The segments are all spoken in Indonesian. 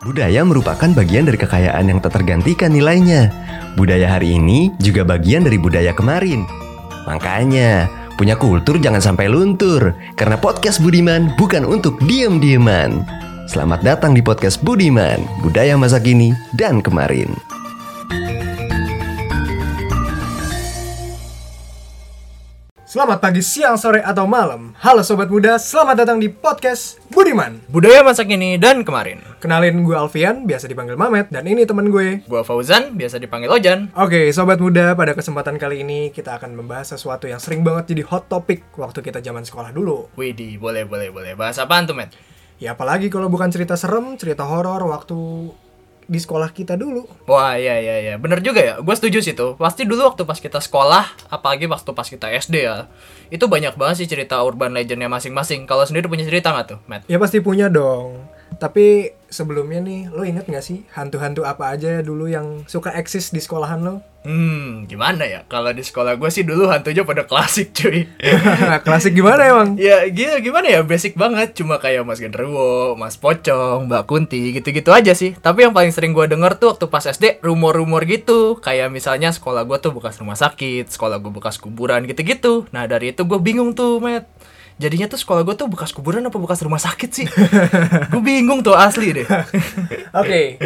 Budaya merupakan bagian dari kekayaan yang tak tergantikan nilainya. Budaya hari ini juga bagian dari budaya kemarin. Makanya, punya kultur jangan sampai luntur. Karena podcast Budiman bukan untuk diem-dieman. Selamat datang di podcast Budiman, budaya masa kini dan kemarin. Selamat pagi, siang, sore, atau malam. Halo Sobat Muda, selamat datang di podcast Budiman. Budaya masa kini dan kemarin. Kenalin gue Alfian, biasa dipanggil Mamet, dan ini teman gue. Gua Fauzan, biasa dipanggil Ojan. Oke, Sobat Muda, pada kesempatan kali ini kita akan membahas sesuatu yang sering banget jadi hot topic waktu kita zaman sekolah dulu. Widih, boleh, boleh, boleh. Bahas apaan tuh, Met? Ya apalagi kalau bukan cerita serem, cerita horor waktu di sekolah kita dulu. Wah, iya, iya, iya. Bener juga ya. Gue setuju sih tuh. Pasti dulu waktu pas kita sekolah, apalagi waktu pas kita SD ya. Itu banyak banget sih cerita urban legendnya masing-masing. Kalau sendiri punya cerita nggak tuh, Met? Ya pasti punya dong. Tapi sebelumnya nih, lo inget gak sih hantu-hantu apa aja dulu yang suka eksis di sekolahan lo? Hmm, gimana ya? Kalau di sekolah gue sih dulu hantunya pada klasik, cuy. Klasik gimana emang? ya gila gimana ya basic banget cuma kayak Mas Genderuwo, Mas Pocong, Mbak Kunti gitu-gitu aja sih tapi yang paling sering gue denger tuh waktu pas SD rumor-rumor gitu kayak misalnya sekolah gue tuh bekas rumah sakit sekolah gue bekas kuburan gitu-gitu nah dari itu gue bingung tuh Matt jadinya tuh sekolah gue tuh bekas kuburan apa bekas rumah sakit sih gue bingung tuh asli deh Oke,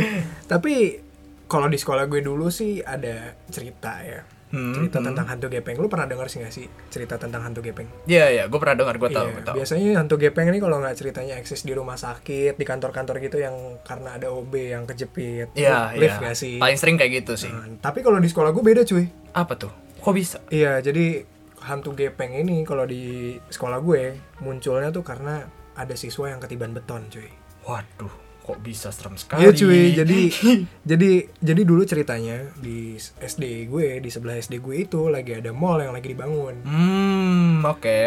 tapi kalau di sekolah gue dulu sih ada cerita ya. Hmm, cerita tentang hantu gepeng. Lu pernah dengar sih gak sih cerita tentang hantu gepeng? Iya iya gue pernah dengar gue tahu Iya, gue tahu biasanya hantu gepeng ini kalau nggak ceritanya eksis di rumah sakit, di kantor-kantor gitu yang karena ada OB yang kejepit. iya lift iya gak sih? paling sering kayak gitu sih Nah, tapi kalau di sekolah gue beda cuy. apa tuh kok bisa Iya, jadi hantu gepeng ini kalau di sekolah gue munculnya tuh karena ada siswa yang ketiban beton cuy. waduh kok bisa serem sekali Iya cuy, jadi jadi jadi dulu ceritanya di SD gue, di sebelah SD gue itu lagi ada mall yang lagi dibangun. hmm oke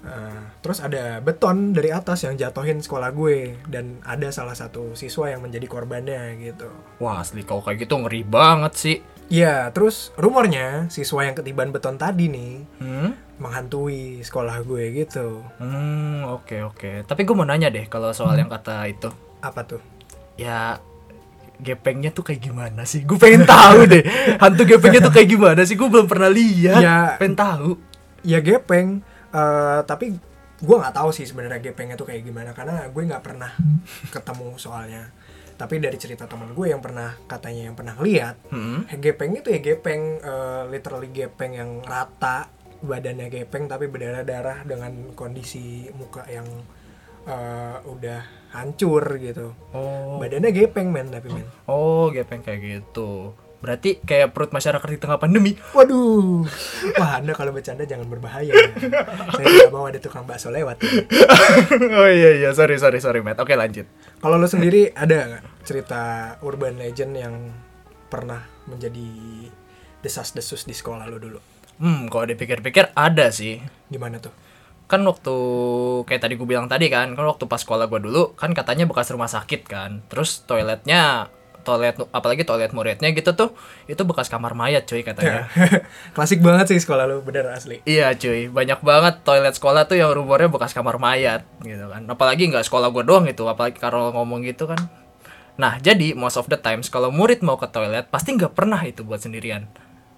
Nah, terus ada beton dari atas yang jatuhin sekolah gue dan ada salah satu siswa yang menjadi korbannya gitu. Wah asli kalau kayak gitu ngeri banget sih. Iya, terus rumornya siswa yang ketiban beton tadi nih Hmm? menghantui sekolah gue gitu. Hmm oke oke. Tapi gue mau nanya deh kalau soal yang kata itu. Apa tuh? Ya gepengnya tuh kayak gimana sih? Gue pengen tahu deh. Hantu gepengnya tuh kayak gimana sih? Gue belum pernah lihat. Ya. Pengen tahu. Ya gepeng, eh, tapi gue nggak tahu sih sebenarnya gepengnya tuh kayak gimana karena gue nggak pernah ketemu soalnya. Tapi dari cerita teman gue yang pernah katanya yang pernah lihat, Hmm? gepeng itu ya gepeng, eh, literally gepeng yang rata, badannya gepeng tapi berdarah-darah dengan kondisi muka yang eh, udah hancur gitu. Oh. Badannya gepeng men tapi men. Oh gepeng kayak gitu. Berarti kayak perut masyarakat di tengah pandemi. Waduh, wah anda kalau bercanda jangan berbahaya. ya. Saya tidak mau ada tukang bakso lewat. oh iya iya sorry sorry sorry Matt. Oke lanjut. Kalau lo sendiri ada nggak cerita urban legend yang pernah menjadi desas-desus di sekolah lo dulu? Hmm kalau dipikir-pikir ada sih. Gimana tuh? kan waktu kayak tadi gue bilang tadi kan kan waktu pas sekolah gue dulu kan katanya bekas rumah sakit kan terus toiletnya toilet apalagi toilet muridnya gitu tuh itu bekas kamar mayat cuy katanya Klasik banget sih sekolah lo, bener asli. iya cuy banyak banget toilet sekolah tuh yang rumornya bekas kamar mayat gitu kan apalagi nggak sekolah gue doang gitu apalagi kalau ngomong gitu kan nah jadi most of the times kalau murid mau ke toilet pasti nggak pernah itu buat sendirian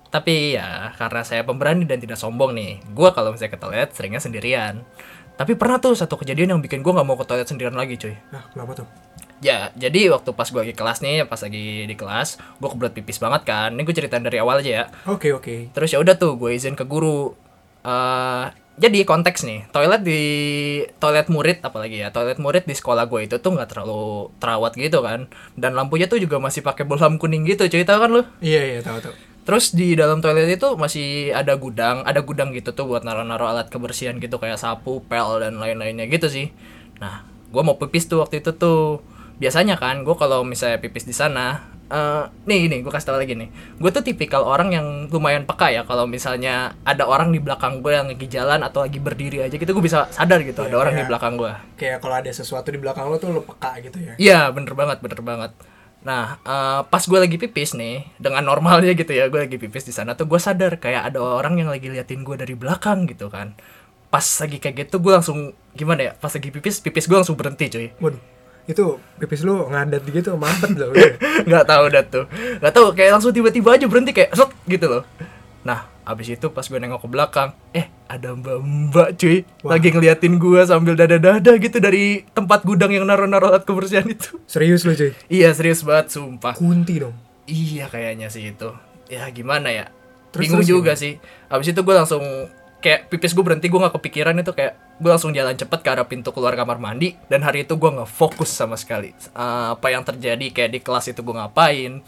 tapi ya karena saya pemberani dan tidak sombong nih gue kalau misalnya ke toilet seringnya sendirian tapi pernah tuh satu kejadian yang bikin gue nggak mau ke toilet sendirian lagi cuy Nah, kenapa tuh? Ya, jadi waktu pas gue lagi kelas nih, pas lagi di kelas, gue kebelet pipis banget kan. Ini gue ceritain dari awal aja ya. Oke oke. Terus ya udah tuh, gue izin ke guru. eh jadi konteks nih, toilet di toilet murid apalagi ya, toilet murid di sekolah gue itu tuh nggak terlalu terawat gitu kan. Dan lampunya tuh juga masih pakai bohlam kuning gitu, cuy tau kan lu? Iya iya tahu tahu. Terus di dalam toilet itu masih ada gudang, ada gudang gitu tuh buat naruh-naruh alat kebersihan gitu kayak sapu, pel dan lain-lainnya gitu sih. Nah, gue mau pipis tuh waktu itu tuh. Biasanya kan, gue kalau misalnya pipis di sana, eh nih ini gue kasih tau lagi nih. Gue tuh tipikal orang yang lumayan peka ya kalau misalnya ada orang di belakang gue yang lagi jalan atau lagi berdiri aja gitu, gue bisa sadar gitu ada orang di iya. belakang gue. Kayak kalau ada sesuatu di belakang lo tuh lo peka gitu ya. Iya bener banget bener banget. Nah eh, pas gue lagi pipis nih dengan normalnya gitu ya gue lagi pipis di sana tuh gue sadar kayak ada orang yang lagi liatin gue dari belakang gitu kan. Pas lagi kayak gitu gue langsung gimana ya pas lagi pipis pipis gue langsung berhenti cuy. Waduh. Itu pipis lu ngadat gitu mampet loh nggak tahu dah tuh. Nggak tahu kayak langsung tiba-tiba aja berhenti kayak set gitu loh. Nah abis itu pas gue nengok ke belakang eh ada mbak mbak cuy. Wah. lagi ngeliatin gue sambil dada dada gitu dari tempat gudang yang naruh naruh alat kebersihan itu. Serius lu cuy? Iya serius banget sumpah. Kunti dong. Iya kayaknya sih itu. Ya gimana ya? Terus- bingung terus juga sih. Abis itu gue langsung kayak pipis gue berhenti gue nggak kepikiran itu kayak gue langsung jalan cepet ke arah pintu keluar kamar mandi dan hari itu gue nggak fokus sama sekali. Eh, apa yang terjadi kayak di kelas itu gue ngapain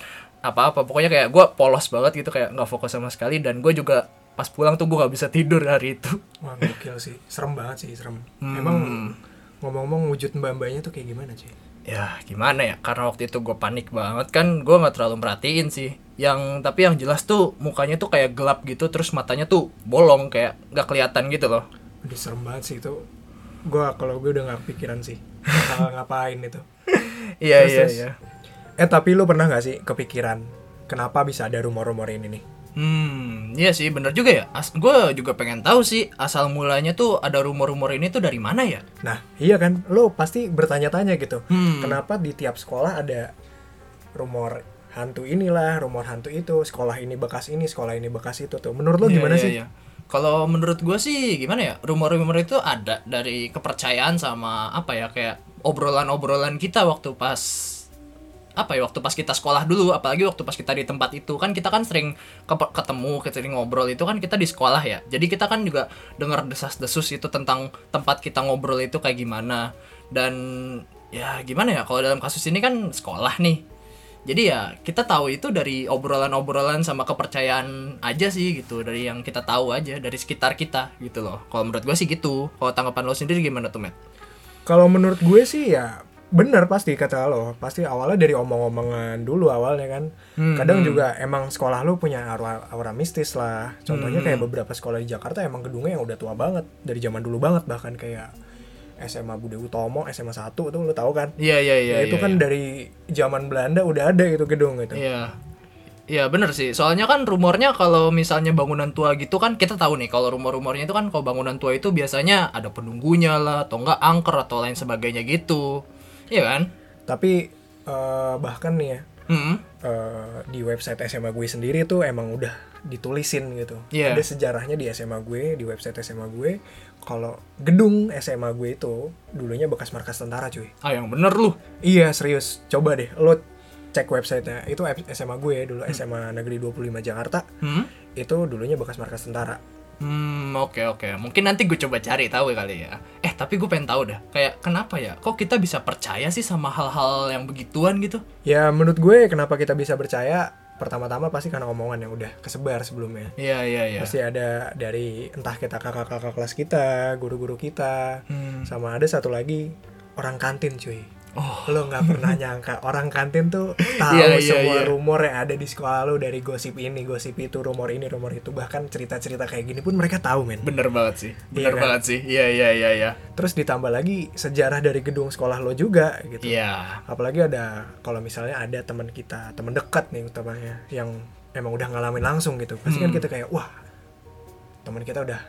apa-apa pokoknya kayak gue polos banget gitu kayak nggak fokus sama sekali dan gue juga pas pulang tuh gue nggak bisa tidur hari itu. Wah gokil sih. Serem banget sih serem. Hmm. emang ngomong-ngomong wujud mbak mbaknya tuh kayak gimana cuy ya gimana ya? Karena waktu itu gue panik banget. Kan gue nggak terlalu merhatiin sih. Yang tapi yang jelas tuh mukanya tuh kayak gelap gitu terus matanya tuh bolong kayak nggak kelihatan gitu loh. Udah serem banget sih itu. Gua kalau gue udah nggak kepikiran sih. Bakal ngapain itu iya iya iya. Eh tapi lu pernah nggak sih kepikiran kenapa bisa ada rumor-rumor ini nih Hmm, iya sih bener juga ya. As gue juga pengen tahu sih asal mulanya tuh ada rumor-rumor ini tuh dari mana ya? nah iya kan lo pasti bertanya-tanya gitu Hmm. kenapa di tiap sekolah ada rumor hantu inilah rumor hantu itu sekolah ini bekas ini sekolah ini bekas itu tuh menurut lo Iya, gimana iya, sih iya. Kalau menurut gue sih gimana ya rumor-rumor itu ada dari kepercayaan sama apa ya kayak obrolan-obrolan kita waktu pas apa ya waktu pas kita sekolah dulu apalagi waktu pas kita di tempat itu kan kita kan sering ke- ketemu sering ngobrol itu kan kita di sekolah ya. Jadi kita kan juga dengar desas-desus itu tentang tempat kita ngobrol itu kayak gimana. Dan ya gimana ya kalau dalam kasus ini kan sekolah nih. Jadi ya kita tahu itu dari obrolan-obrolan sama kepercayaan aja sih gitu dari yang kita tahu aja dari sekitar kita gitu loh. Kalau menurut gue sih gitu. Kalau tanggapan lo sendiri gimana tuh Matt? kalau menurut gue sih ya benar pasti kata lo pasti awalnya dari omong-omongan dulu awalnya kan Hmm, kadang juga emang sekolah lu punya aura, aura mistis lah contohnya kayak beberapa sekolah di Jakarta emang gedungnya yang udah tua banget dari zaman dulu banget bahkan kayak SMA Budi Utomo SMA 1 tuh lu tahu kan Iya iya iya. Ya, itu iya, kan iya. dari zaman Belanda udah ada itu gedung gitu Iya. Iya bener sih. Soalnya kan rumornya kalau misalnya bangunan tua gitu kan kita tahu nih kalau rumor-rumornya itu kan kalau bangunan tua itu biasanya ada penunggunya lah atau enggak angker atau lain sebagainya gitu. Iya kan? tapi eh, bahkan nih ya Hmm. eh, di website SMA gue sendiri tuh emang udah ditulisin gitu. Iya. Ada sejarahnya di SMA gue, di website SMA gue, kalau gedung SMA gue itu dulunya bekas markas tentara, cuy. Ah yang bener lu. Iya, serius. Coba deh lo cek websitenya. Itu SMA gue dulu SMA Negeri 25 Jakarta. Hmm. Itu dulunya bekas markas tentara. Hmm, oke oke. Mungkin nanti gue coba cari tahu kali ya. Eh, tapi gue pengen tahu dah. Kayak kenapa ya? Kok kita bisa percaya sih sama hal-hal yang begituan gitu? Ya menurut gue kenapa kita bisa percaya? Pertama-tama pasti karena omongan yang udah kesebar sebelumnya. Iya iya iya. Pasti ada dari entah kita kakak-kakak kelas kita, guru-guru kita, Hmm. sama ada satu lagi orang kantin cuy. Oh. Lo nggak pernah nyangka orang kantin tuh tahu Iya, iya, semua iya. rumor yang ada di sekolah lo dari gosip ini, gosip itu, rumor ini, rumor itu, bahkan cerita-cerita kayak gini pun mereka tahu men. Bener banget sih. Bener Iya kan? banget sih. Iya iya iya iya. Terus ditambah lagi sejarah dari gedung sekolah lo juga gitu. Iya. Apalagi ada kalau misalnya ada teman kita, teman dekat nih utamanya yang emang udah ngalamin langsung gitu. Pasti kan Hmm. kita kayak wah teman kita udah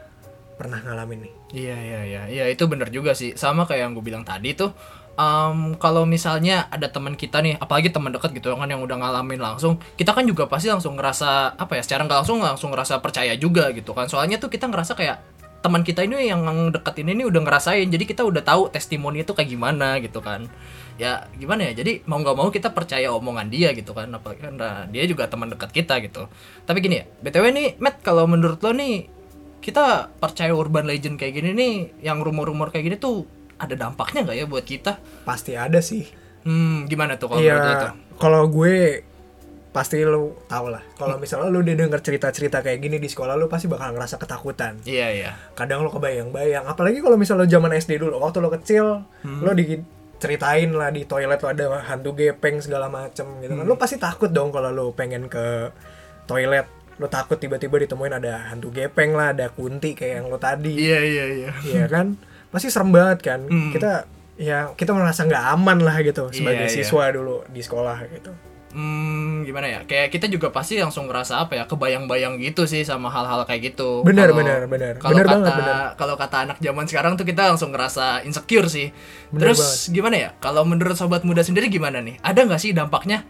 pernah ngalamin nih. Iya iya iya. Iya itu bener juga sih. Sama kayak yang gue bilang tadi tuh. Em, kalau misalnya ada teman kita nih, apalagi teman dekat gitu kan yang udah ngalamin langsung, kita kan juga pasti langsung ngerasa apa ya? Secara nggak langsung langsung ngerasa percaya juga gitu kan. Soalnya tuh kita ngerasa kayak teman kita ini yang deket ini nih udah ngerasain, jadi kita udah tahu testimoni itu kayak gimana gitu kan. Ya gimana ya? Jadi mau nggak mau kita percaya omongan dia gitu kan. Apalagi karena dia juga teman dekat kita gitu. Tapi gini ya, btw nih, Matt kalau menurut lo nih kita percaya urban legend kayak gini nih, yang rumor-rumor kayak gini tuh ada dampaknya nggak ya buat kita? Pasti ada sih. Hmm, gimana tuh kalau menurut lo? Iya, kalau gue pasti lu tau lah. Kalau misalnya lu udah denger cerita-cerita kayak gini di sekolah lu pasti bakal ngerasa ketakutan. Iya iya. Kadang lu kebayang-bayang, apalagi kalau misalnya lu zaman SD dulu, waktu lu kecil, Hmm. lu diceritain lah di toilet tuh ada hantu gepeng segala macem gitu kan. Hmm. Lu pasti takut dong kalau lu pengen ke toilet. Lu takut tiba-tiba ditemuin ada hantu gepeng lah, ada kunti kayak yang lu tadi. Iya iya iya. Iya kan? Pasti serem banget kan. Hmm. Kita ya kita merasa nggak aman lah gitu sebagai Iya, iya. siswa dulu di sekolah gitu. hmm, gimana ya? Kayak kita juga pasti langsung ngerasa apa ya? Kebayang-bayang gitu sih sama hal-hal kayak gitu. Benar, Kalau- benar, benar. Kalau kata banget, benar. kalau kata anak zaman sekarang tuh kita langsung ngerasa insecure sih. Benar Terus gimana ya? Kalau menurut sobat muda sendiri gimana nih? Ada nggak sih dampaknya?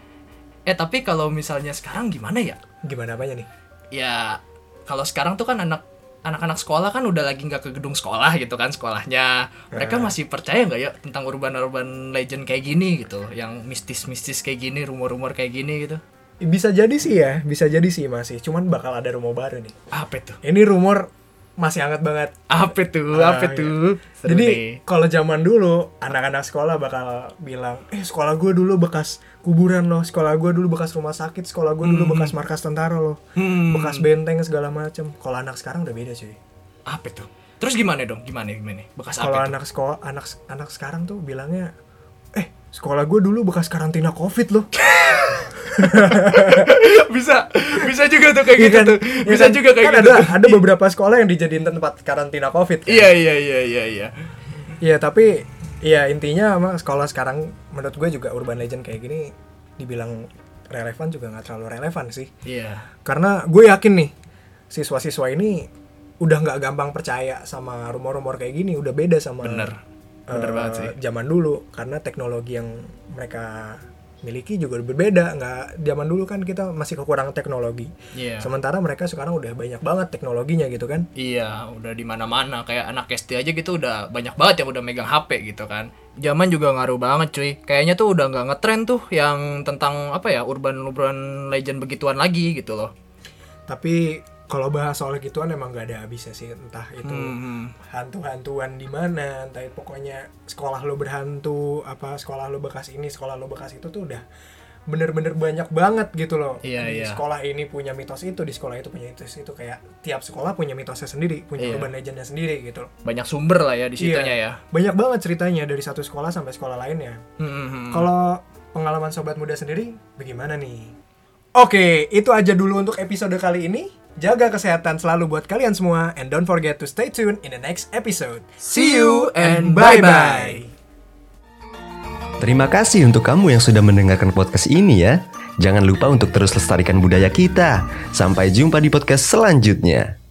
Eh tapi kalau misalnya sekarang gimana ya? Gimana apanya nih? ya kalau sekarang tuh kan anak anak-anak sekolah kan udah lagi nggak ke gedung sekolah gitu kan sekolahnya. Mereka masih percaya nggak ya tentang urban-urban legend kayak gini gitu? Yang mistis-mistis kayak gini rumor-rumor kayak gini gitu? Bisa jadi sih ya, bisa jadi sih masih. Cuman bakal ada rumor baru nih. apa tuh Ini rumor masih hangat banget. apa tuh Ah, apa iya. tuh Seru Jadi kalau zaman dulu anak-anak sekolah bakal bilang, eh sekolah gue dulu bekas kuburan loh, sekolah gue dulu bekas rumah sakit, sekolah gue dulu bekas markas tentara loh, Hmm. bekas benteng segala macem. Kalau anak sekarang udah beda cuy. apa tuh terus gimana dong gimana gimana bekas Kalau anak sekolah anak anak sekarang tuh bilangnya, eh sekolah gue dulu bekas karantina covid loh. bisa bisa juga tuh kayak Iya gitu kan? tuh Iya bisa kan? juga kayak Kan gitu ada ada beberapa sekolah yang dijadiin tempat karantina covid. Kan? iya iya iya iya iya Iya tapi ya intinya emang sekolah sekarang menurut gue juga urban legend kayak gini dibilang relevan juga nggak terlalu relevan sih iya karena gue yakin nih siswa-siswa ini udah nggak gampang percaya sama rumor-rumor kayak gini udah beda sama bener bener eh, banget sih zaman dulu karena teknologi yang mereka miliki juga berbeda nggak zaman dulu kan kita masih kekurangan teknologi iya sementara mereka sekarang udah banyak banget teknologinya gitu kan Iya, udah di mana-mana kayak anak SD aja gitu udah banyak banget yang udah megang HP gitu kan. Zaman juga ngaruh banget cuy. Kayaknya tuh udah nggak ngetren tuh yang tentang apa ya urban urban legend begituan lagi gitu loh. tapi kalau bahas soal gituan emang gak ada habisnya sih entah itu Hmm, hantu-hantuan di mana entah itu pokoknya sekolah lo berhantu apa sekolah lo bekas ini sekolah lo bekas itu tuh udah bener-bener banyak banget gitu loh Iya, di iya. sekolah ini punya mitos itu di sekolah itu punya mitos itu kayak tiap sekolah punya mitosnya sendiri punya Iya. urban legendnya sendiri gitu loh banyak sumber lah ya di situnya ya. banyak banget ceritanya dari satu sekolah sampai sekolah lainnya Hmm, hmm, hmm. kalau pengalaman sobat muda sendiri bagaimana nih oke itu aja dulu untuk episode kali ini jaga kesehatan selalu buat kalian semua and don't forget to stay tuned in the next episode See you and bye-bye. Terima kasih untuk kamu yang sudah mendengarkan podcast ini ya. Jangan lupa untuk terus lestarikan budaya kita. Sampai jumpa di podcast selanjutnya.